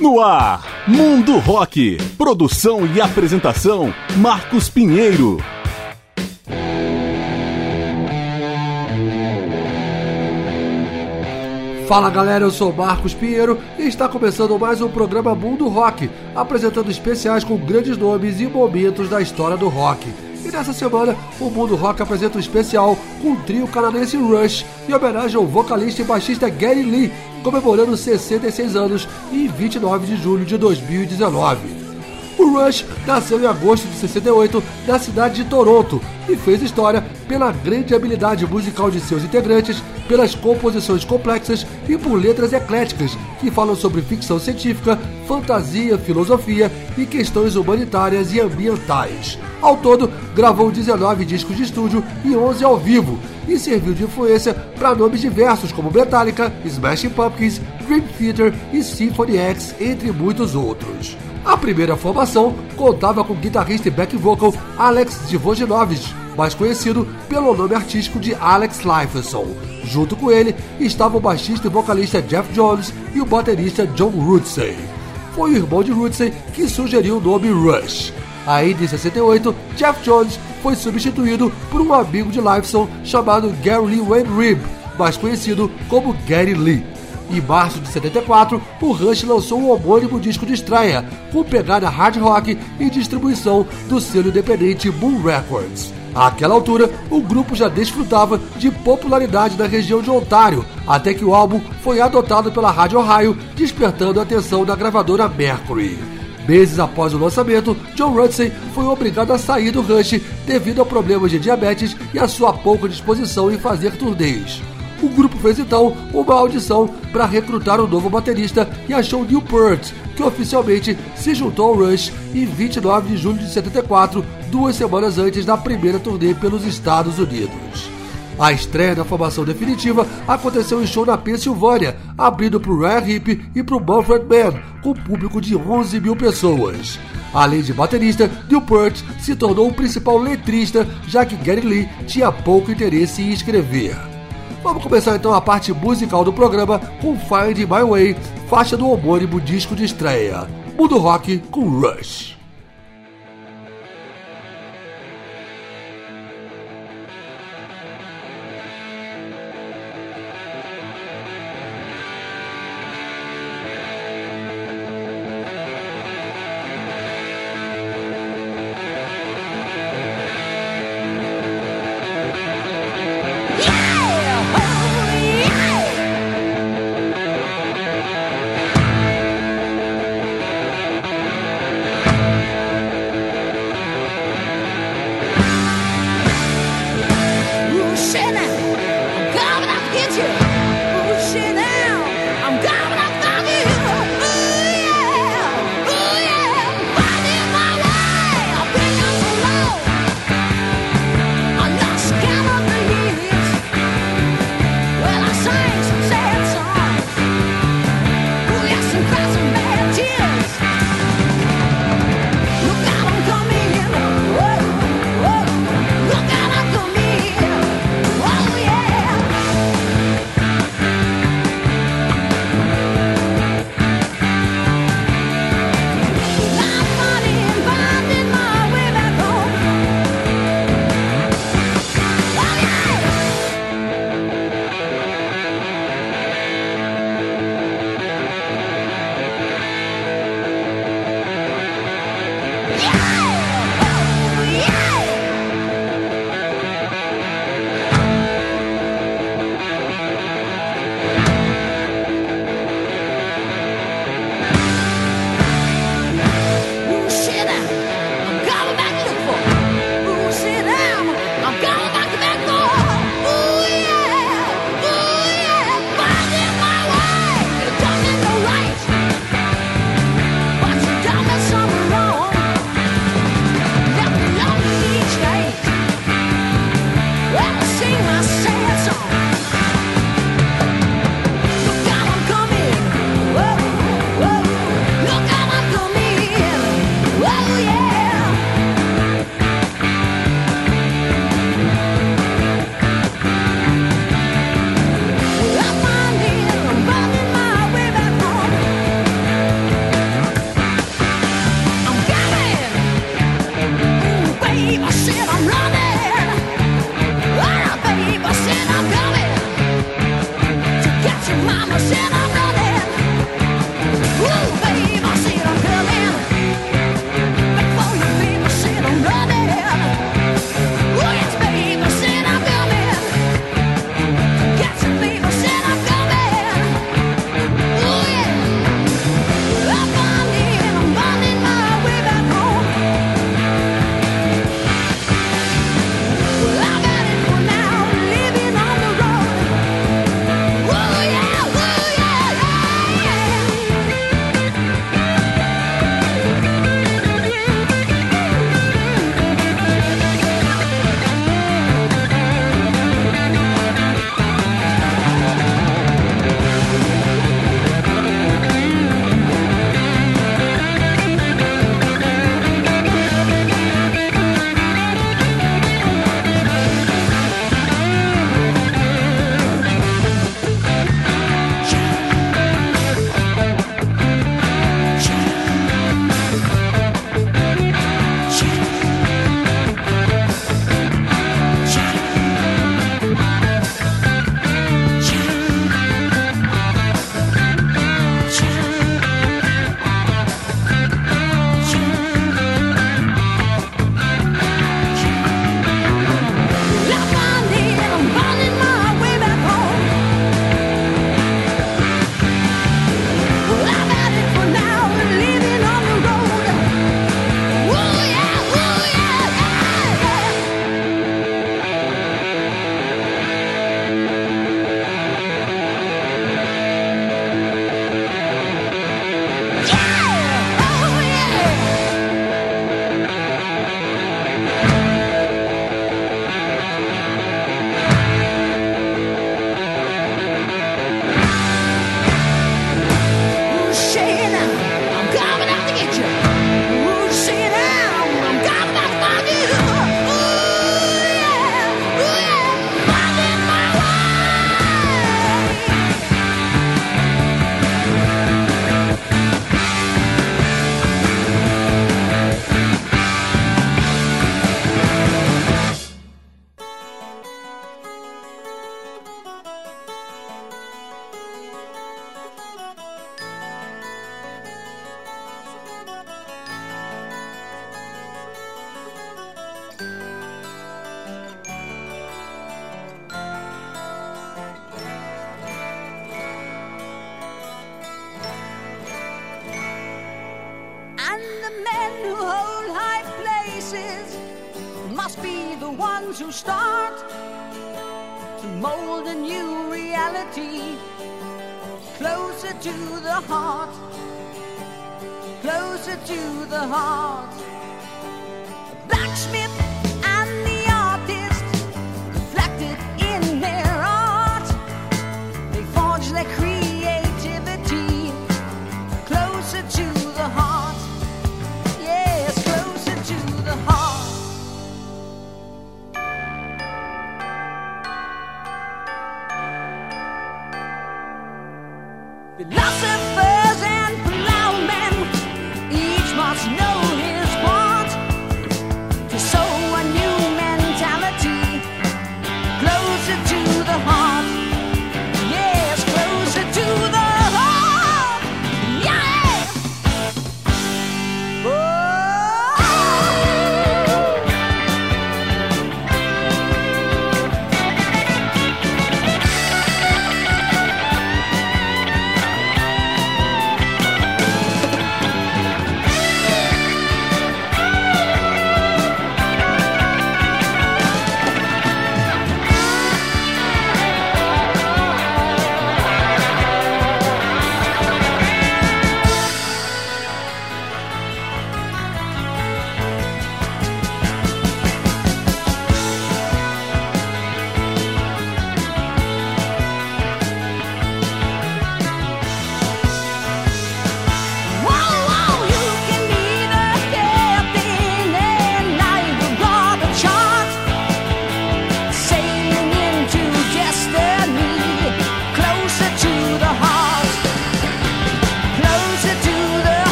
No ar, Mundo Rock. Produção e apresentação, Marcos Pinheiro. Fala galera, eu sou Marcos Pinheiro e está começando mais um programa Mundo Rock, apresentando especiais com grandes nomes e momentos da história do rock. E nessa semana, o Mundo Rock apresenta um especial com o trio canadense Rush, em homenagem ao vocalista e baixista Gary Lee, comemorando 66 anos em 29 de julho de 2019. O Rush nasceu em agosto de 68 na cidade de Toronto e fez história pela grande habilidade musical de seus integrantes, pelas composições complexas e por letras ecléticas que falam sobre ficção científica, fantasia, filosofia e questões humanitárias e ambientais. Ao todo, gravou 19 discos de estúdio e 11 ao vivo e serviu de influência para nomes diversos como Metallica, Smashing Pumpkins, Dream Theater e Symphony X, entre muitos outros. A primeira formação contava com o guitarrista e back vocal Alex Divoginovich, mais conhecido pelo nome artístico de Alex Lifeson. Junto com ele estava o baixista e vocalista Jeff Jones e o baterista John Rutsey. Foi o irmão de Rutsey que sugeriu o nome Rush. Ainda em 68, Jeff Jones foi substituído por um amigo de Lifeson chamado Gary Lee Wainwright, mais conhecido como Gary Lee. Em março de 74, o Rush lançou um homônimo disco de estreia, com pegada hard rock e distribuição do selo independente Moon Records. Àquela altura, o grupo já desfrutava de popularidade na região de Ontário, até que o álbum foi adotado pela Rádio Ohio, despertando a atenção da gravadora Mercury. Meses após o lançamento, John Rutsey foi obrigado a sair do Rush devido a problemas de diabetes e a sua pouca disposição em fazer turnês. O grupo fez então uma audição para recrutar um novo baterista e achou Neil Peart, que oficialmente se juntou ao Rush em 29 de julho de 74, duas semanas antes da primeira turnê pelos Estados Unidos. A estreia da formação definitiva aconteceu em show na Pensilvânia, abrindo para o Rare Hip e para o Manfred Mann, com público de 11 mil pessoas. Além de baterista, Newport se tornou o principal letrista, já que Gary Lee tinha pouco interesse em escrever. Vamos começar então a parte musical do programa com Find My Way, faixa do homônimo disco de estreia. Mundo Rock com Rush.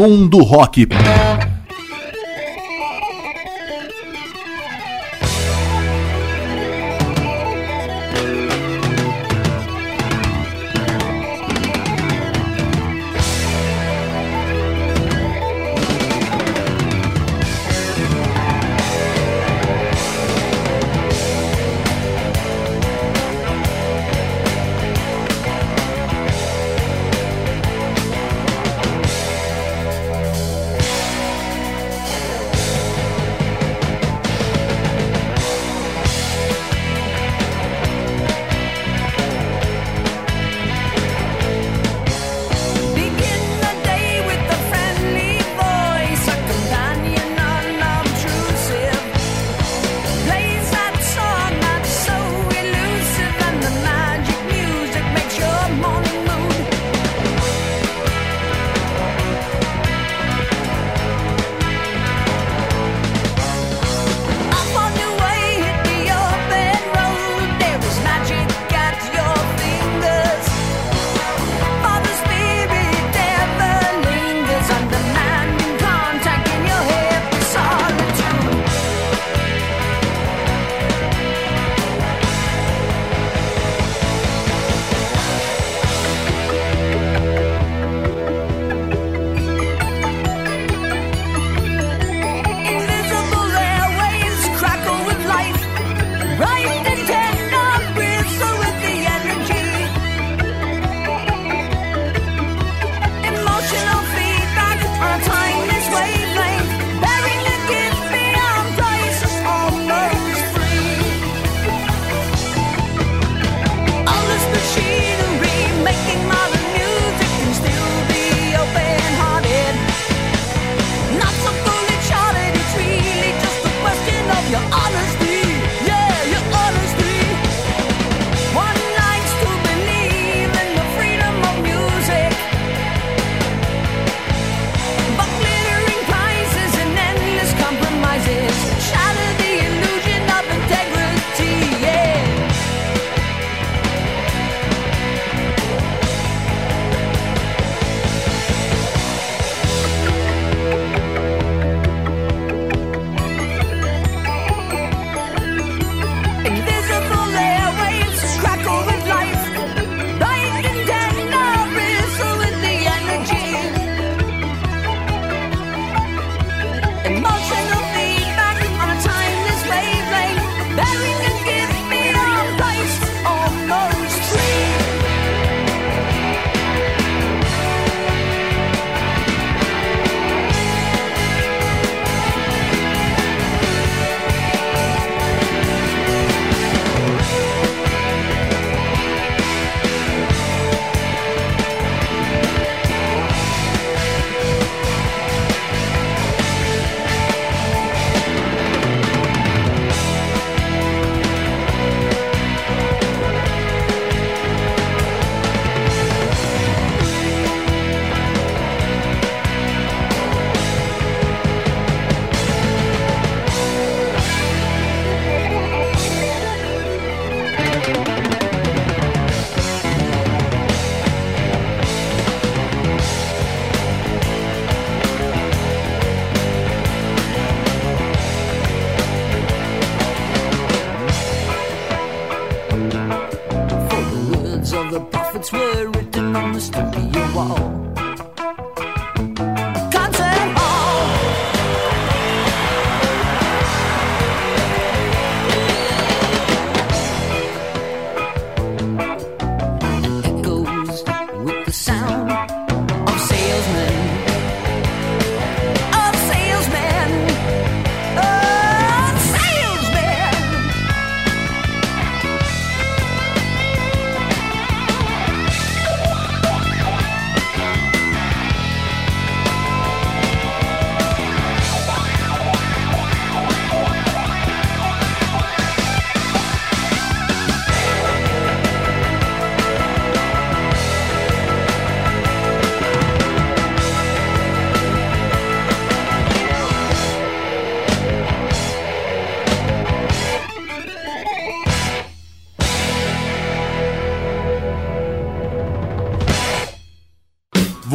Mundo Rock.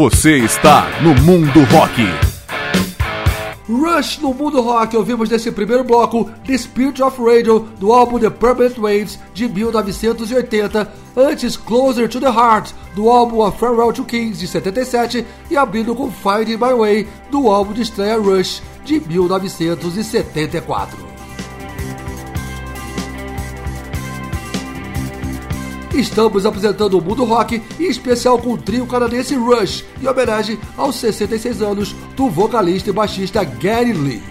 Você está no Mundo Rock. Rush no mundo rock, ouvimos nesse primeiro bloco The Spirit of Radio do álbum The Permanent Waves de 1980, antes Closer to the Heart do álbum A Farewell to Kings de 77 e abrindo com Finding My Way do álbum de estreia Rush de 1974. Estamos apresentando o Mundo Rock, em especial com o trio canadense Rush, em homenagem aos 66 anos do vocalista e baixista Gary Lee.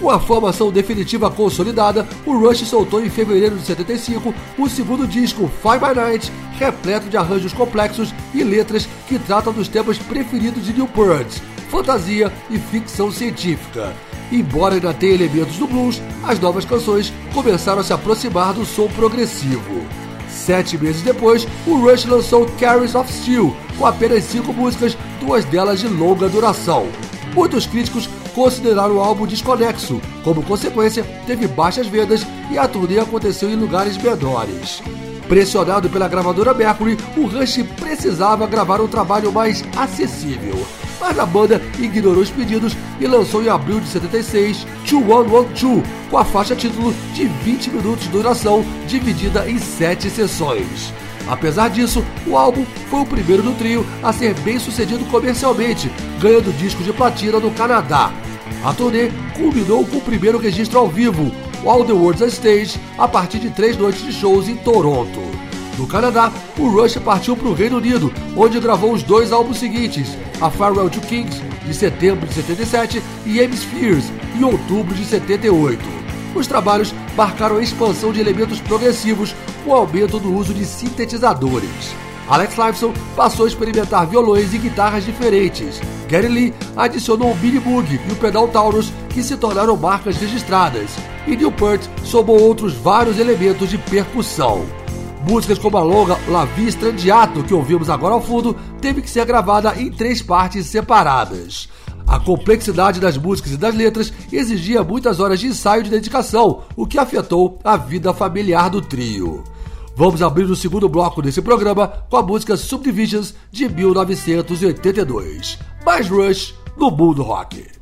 Com a formação definitiva consolidada, o Rush soltou em fevereiro de 75 o segundo disco, Five by Night, repleto de arranjos complexos e letras que tratam dos temas preferidos de Newport, fantasia e ficção científica. Embora ainda tenha elementos do blues, as novas canções começaram a se aproximar do som progressivo. Sete meses depois, o Rush lançou Carries of Steel, com apenas cinco músicas, duas delas de longa duração. Muitos críticos consideraram o álbum desconexo, como consequência, teve baixas vendas e a turnê aconteceu em lugares menores. Pressionado pela gravadora Mercury, o Rush precisava gravar um trabalho mais acessível mas a banda ignorou os pedidos e lançou em abril de 76 2112, com a faixa título de 20 minutos de duração, dividida em 7 sessões. Apesar disso, o álbum foi o primeiro do trio a ser bem sucedido comercialmente, ganhando disco de platina no Canadá. A turnê culminou com o primeiro registro ao vivo, All the World's a Stage, a partir de três noites de shows em Toronto. No Canadá, o Rush partiu para o Reino Unido, onde gravou os dois álbuns seguintes, A Farewell to Kings, de setembro de 77, e Hemispheres, em outubro de 78. Os trabalhos marcaram a expansão de elementos progressivos com o aumento do uso de sintetizadores. Alex Lifeson passou a experimentar violões e guitarras diferentes. Gary Lee adicionou o Billy Boog e o pedal Taurus, que se tornaram marcas registradas. E Newport somou outros vários elementos de percussão. Músicas como a longa La Vie Strandiato, que ouvimos agora ao fundo, teve que ser gravada em três partes separadas. A complexidade das músicas e das letras exigia muitas horas de ensaio de dedicação, o que afetou a vida familiar do trio. Vamos abrir o segundo bloco desse programa com a música Subdivisions de 1982. Mais Rush no mundo rock.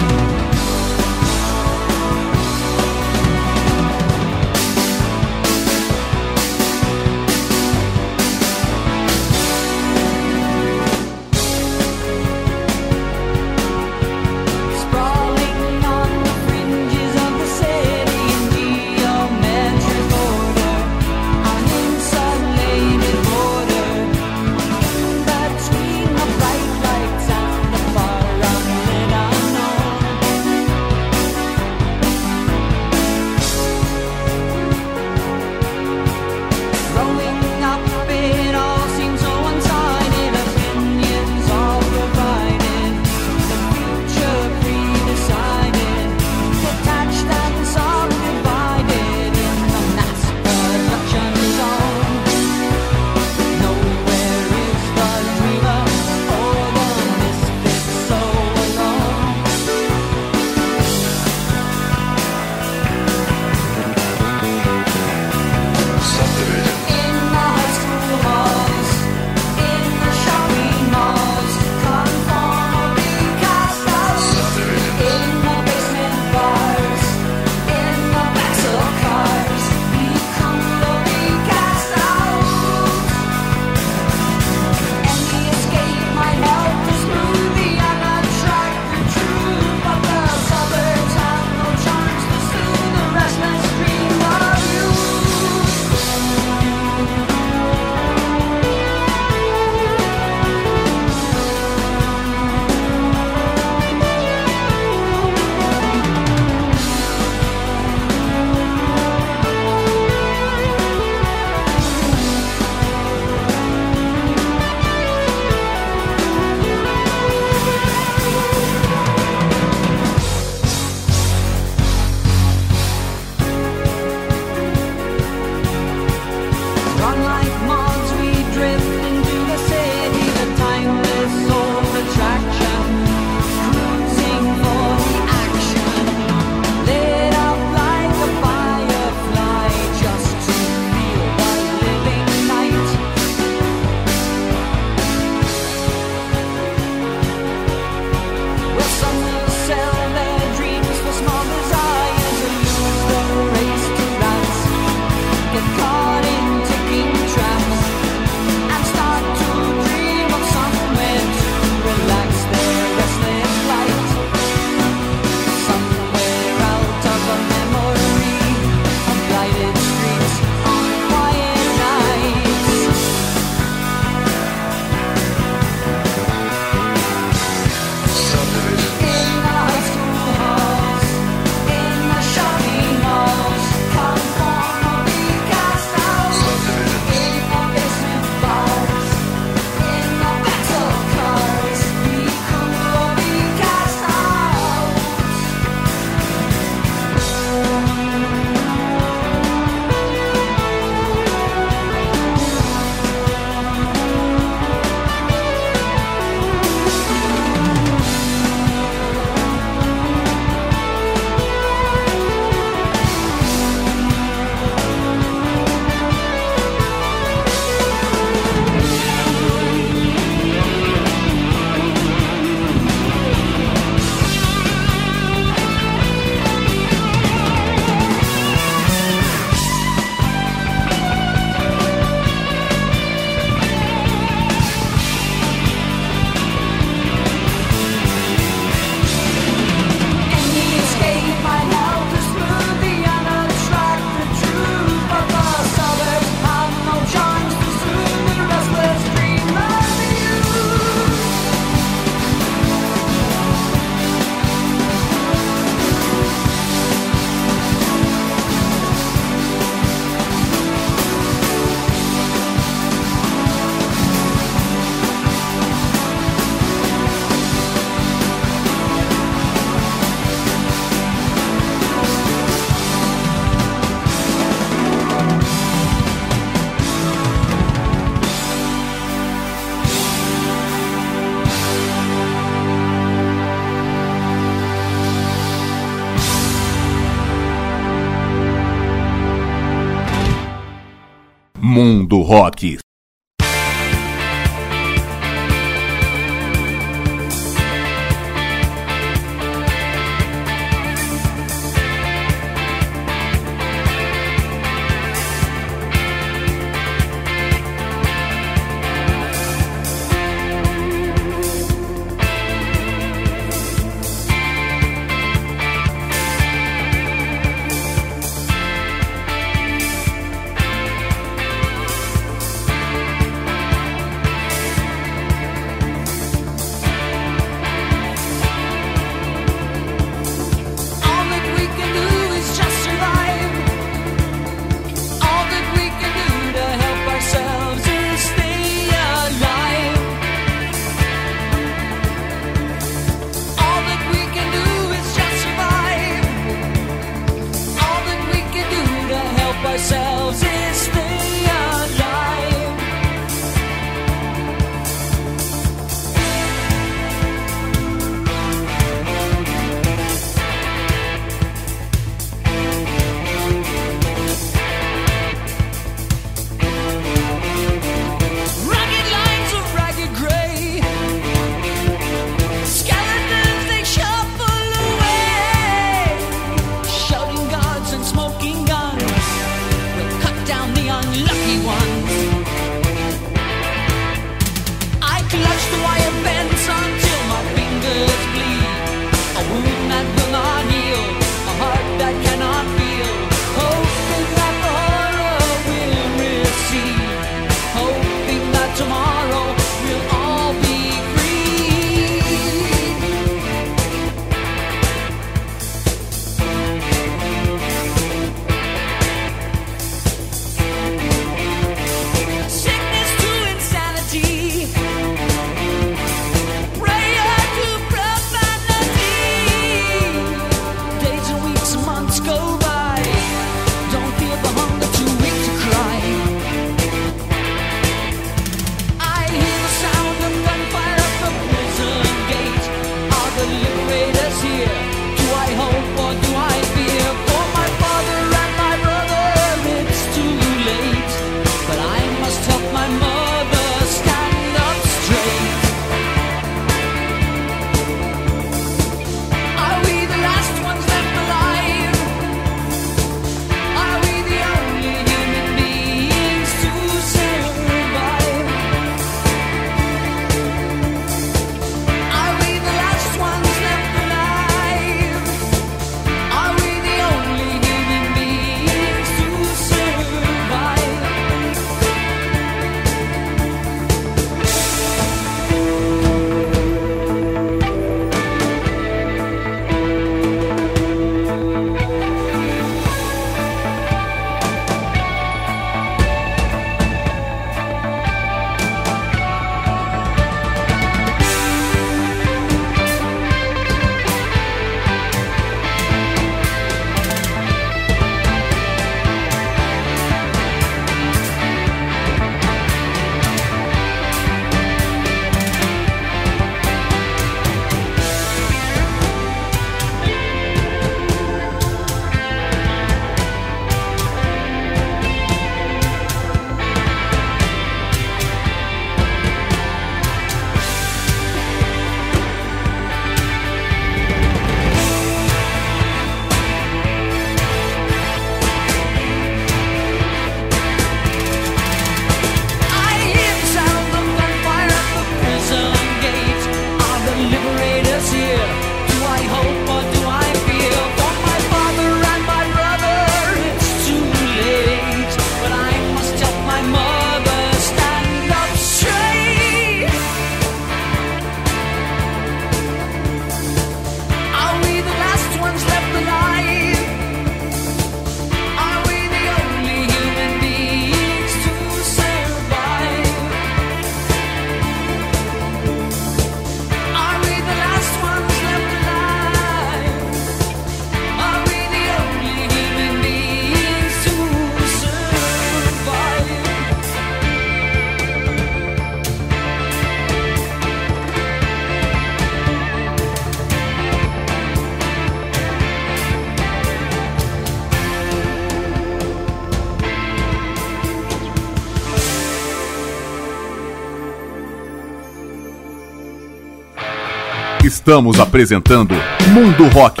Estamos apresentando Mundo Rock.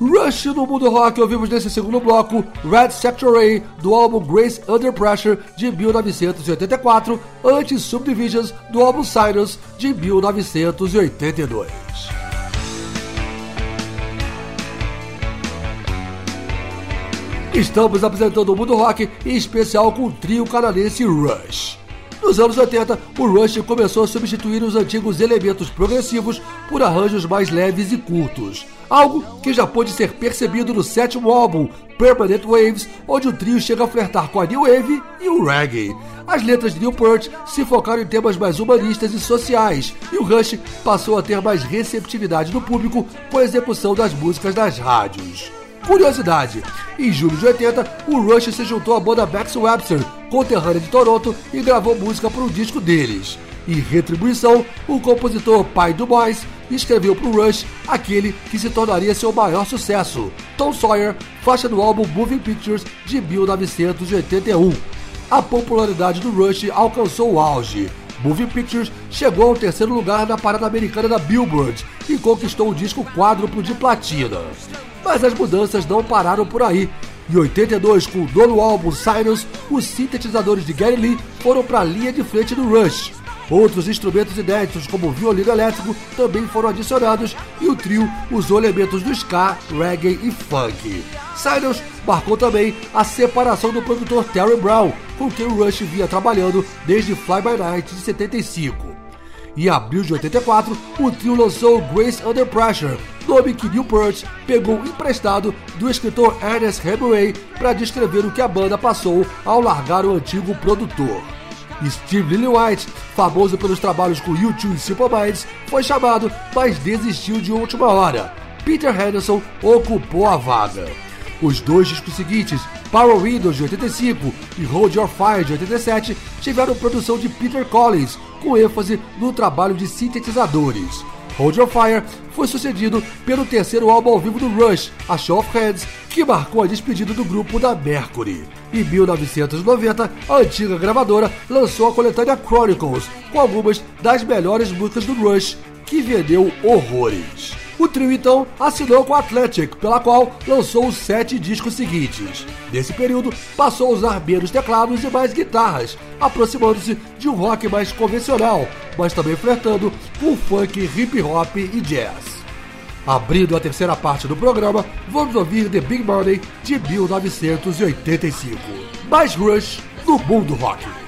Rush no mundo rock, ouvimos nesse segundo bloco Red Sector A do álbum Grace Under Pressure de 1984, antes Subdivisions do álbum Cyrus de 1982. Estamos apresentando o mundo rock, em especial com o trio canadense Rush. Nos anos 80, o Rush começou a substituir os antigos elementos progressivos por arranjos mais leves e curtos. Algo que já pôde ser percebido no sétimo álbum, Permanent Waves, onde o trio chega a flertar com a New Wave e o reggae. As letras de Newport se focaram em temas mais humanistas e sociais, e o Rush passou a ter mais receptividade do público com a execução das músicas nas rádios. Curiosidade: em julho de 80, o Rush se juntou à banda Max Webster, conterrânea de Toronto, e gravou música para o disco deles. Em retribuição, o compositor Pai do Boys escreveu para o Rush aquele que se tornaria seu maior sucesso, Tom Sawyer, faixa do álbum Moving Pictures de 1981. A popularidade do Rush alcançou o auge. Moving Pictures chegou ao terceiro lugar na parada americana da Billboard e conquistou o disco quádruplo de platina. Mas as mudanças não pararam por aí. Em 82, com o nono álbum Cyrus, os sintetizadores de Gary Lee foram para a linha de frente do Rush. Outros instrumentos inéditos, como o violino elétrico, também foram adicionados e o trio usou elementos do ska, reggae e funk. Cyrus marcou também a separação do produtor Terry Brown, com quem o Rush vinha trabalhando desde Fly By Night de 75. Em abril de 84, o trio lançou Grace Under Pressure, nome que Newport pegou emprestado do escritor Ernest Hemingway para descrever o que a banda passou ao largar o antigo produtor. Steve Lillywhite, famoso pelos trabalhos com U2 e Simple Minds, foi chamado, mas desistiu de última hora. Peter Henderson ocupou a vaga. Os dois discos seguintes, Power Windows de 85 e Hold Your Fire de 87, tiveram produção de Peter Collins, com ênfase no trabalho de sintetizadores. Hold Your Fire foi sucedido pelo terceiro álbum ao vivo do Rush, A Show of Hands, que marcou a despedida do grupo da Mercury. Em 1990, a antiga gravadora lançou a coletânea Chronicles, com algumas das melhores músicas do Rush, que vendeu horrores. O trio então assinou com a Athletic, pela qual lançou os sete discos seguintes. Nesse período, passou a usar menos teclados e mais guitarras, aproximando-se de um rock mais convencional, mas também flertando com funk, hip hop e jazz. Abrindo a terceira parte do programa, vamos ouvir The Big Money de 1985. Mais Rush no mundo rock.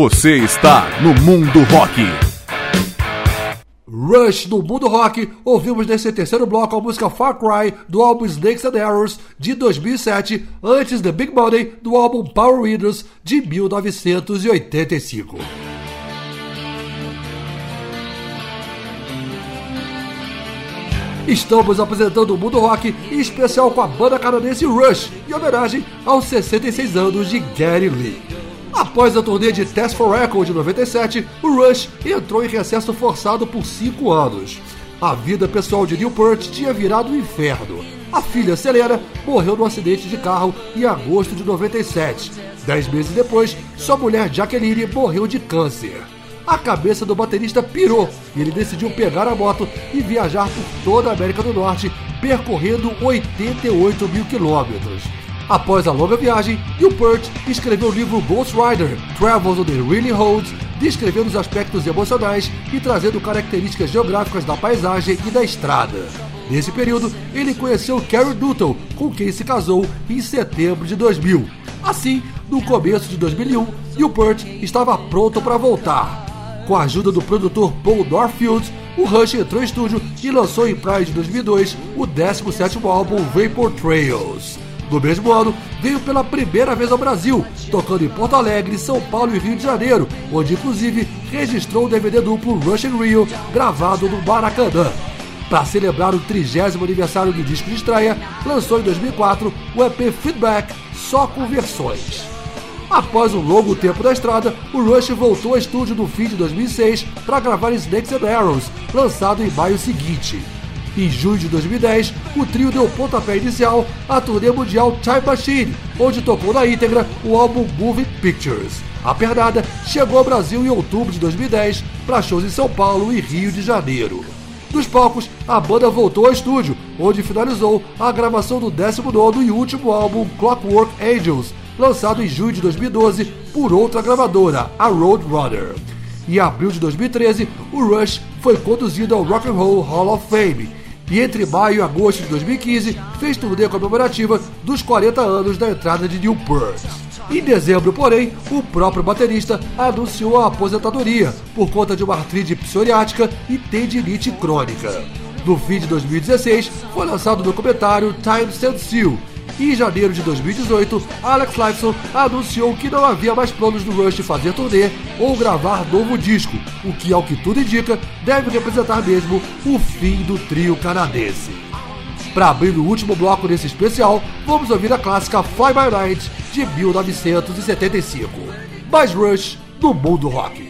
Você está no Mundo Rock. Rush no mundo rock, ouvimos nesse terceiro bloco a música Far Cry do álbum Snakes and Arrows de 2007, antes The Big Money do álbum Power Readers de 1985. Estamos apresentando o mundo rock, em especial com a banda canadense Rush, em homenagem aos 66 anos de Gary Lee. Após a turnê de Test for Record de 97, o Rush entrou em recesso forçado por cinco anos. A vida pessoal de Newport tinha virado um inferno. A filha Selena morreu num acidente de carro em agosto de 97. Dez meses depois, sua mulher Jacqueline morreu de câncer a cabeça do baterista pirou e ele decidiu pegar a moto e viajar por toda a América do Norte, percorrendo 88 mil quilômetros. Após a longa viagem, Newport escreveu o livro Ghost Rider, Travels on the Really Holds, descrevendo os aspectos emocionais e trazendo características geográficas da paisagem e da estrada. Nesse período, ele conheceu Carrie Dutton, com quem se casou em setembro de 2000. Assim, no começo de 2001, Newport estava pronto para voltar. Com a ajuda do produtor Paul Dorfield, o Rush entrou em estúdio e lançou em praia de 2002 o 17º álbum Vapor Trails. No mesmo ano, veio pela primeira vez ao Brasil, tocando em Porto Alegre, São Paulo e Rio de Janeiro, onde inclusive registrou o DVD duplo Rush in Rio, gravado no Maracanã. Para celebrar o 30 aniversário do disco de estreia, lançou em 2004 o EP Feedback, só com versões. Após um longo tempo da estrada, o Rush voltou ao estúdio no fim de 2006 para gravar Snakes and Arrows, lançado em maio seguinte. Em junho de 2010, o trio deu pontapé inicial à turnê mundial Time Machine, onde tocou na íntegra o álbum Moving Pictures. A pernada chegou ao Brasil em outubro de 2010 para shows em São Paulo e Rio de Janeiro. Dos palcos, a banda voltou ao estúdio, onde finalizou a gravação do 19 e último álbum Clockwork Angels, lançado em junho de 2012 por outra gravadora, a Roadrunner. Em abril de 2013, o Rush foi conduzido ao Rock and Roll Hall of Fame e entre maio e agosto de 2015 fez turnê comemorativa dos 40 anos da entrada de Newport. Em dezembro, porém, o próprio baterista anunciou a aposentadoria por conta de uma artrite psoriática e tendinite crônica. No fim de 2016, foi lançado o documentário Time Stand Still, em janeiro de 2018, Alex Lifeson anunciou que não havia mais planos do Rush fazer turnê ou gravar novo disco, o que, ao que tudo indica, deve representar mesmo o fim do trio canadense. Para abrir o último bloco desse especial, vamos ouvir a clássica Fly By Night de 1975. Mais Rush no mundo rock.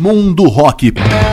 Mundo Rock.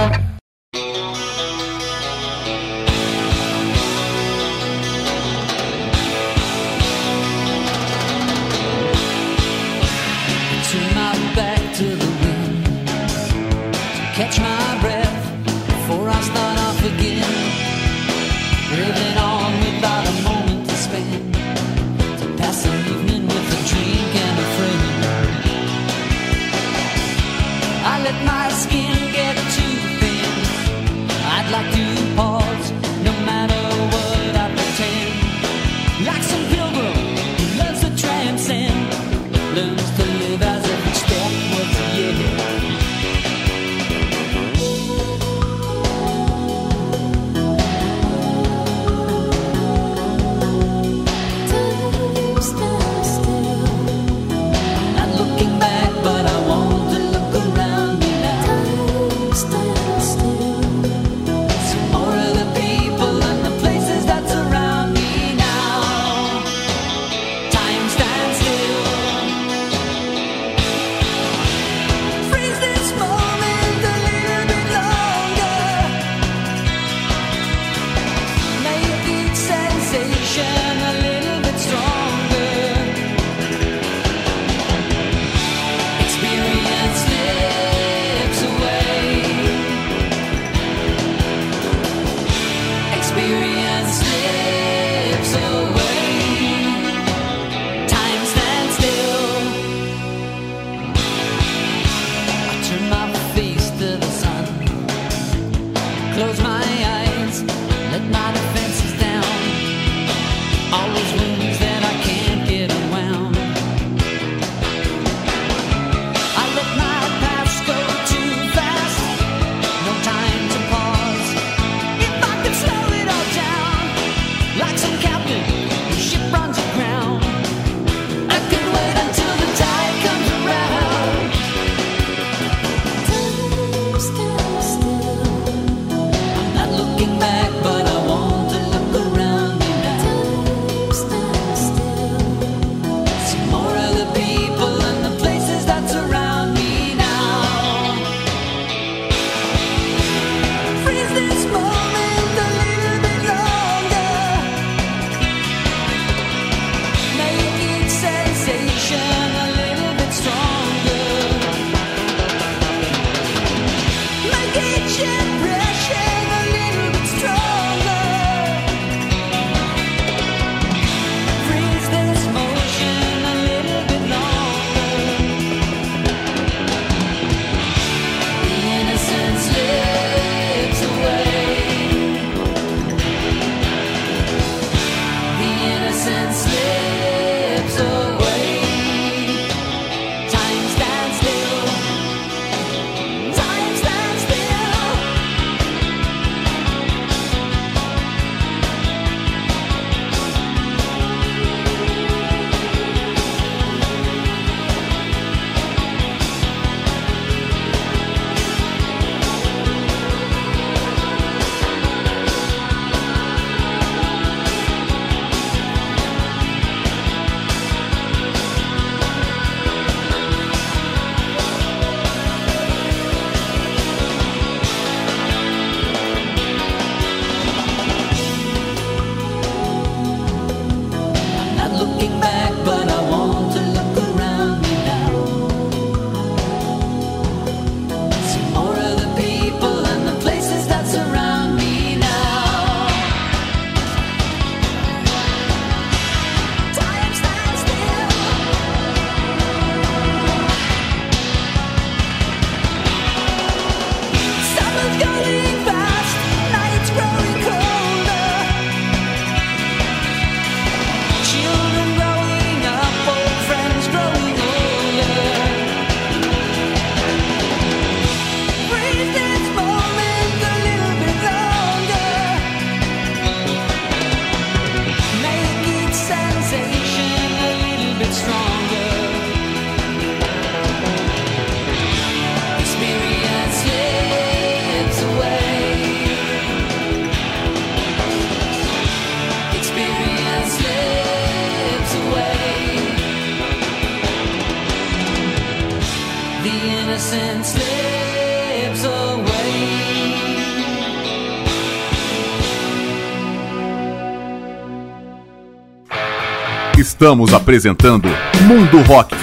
Estamos apresentando Mundo Rock.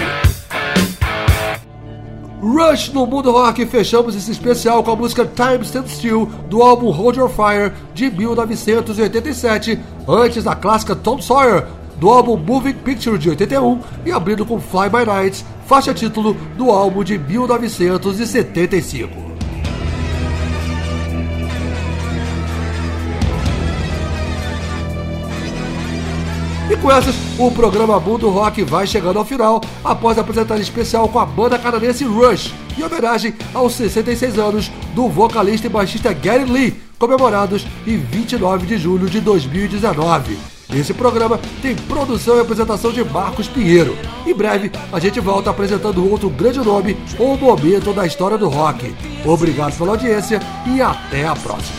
Rush no Mundo Rock, fechamos esse especial com a música Time Stand Still do álbum Hold Your Fire de 1987, antes da clássica Tom Sawyer do álbum Moving Picture de 81 e abrindo com Fly By Night, faixa título do álbum de 1975. Com essas, o programa Mundo Rock vai chegando ao final, após apresentar especial com a banda canadense Rush, em homenagem aos 66 anos do vocalista e baixista Gary Lee, comemorados em 29 de julho de 2019. Esse programa tem produção e apresentação de Marcos Pinheiro. Em breve, a gente volta apresentando outro grande nome ou momento da história do rock. Obrigado pela audiência e até a próxima.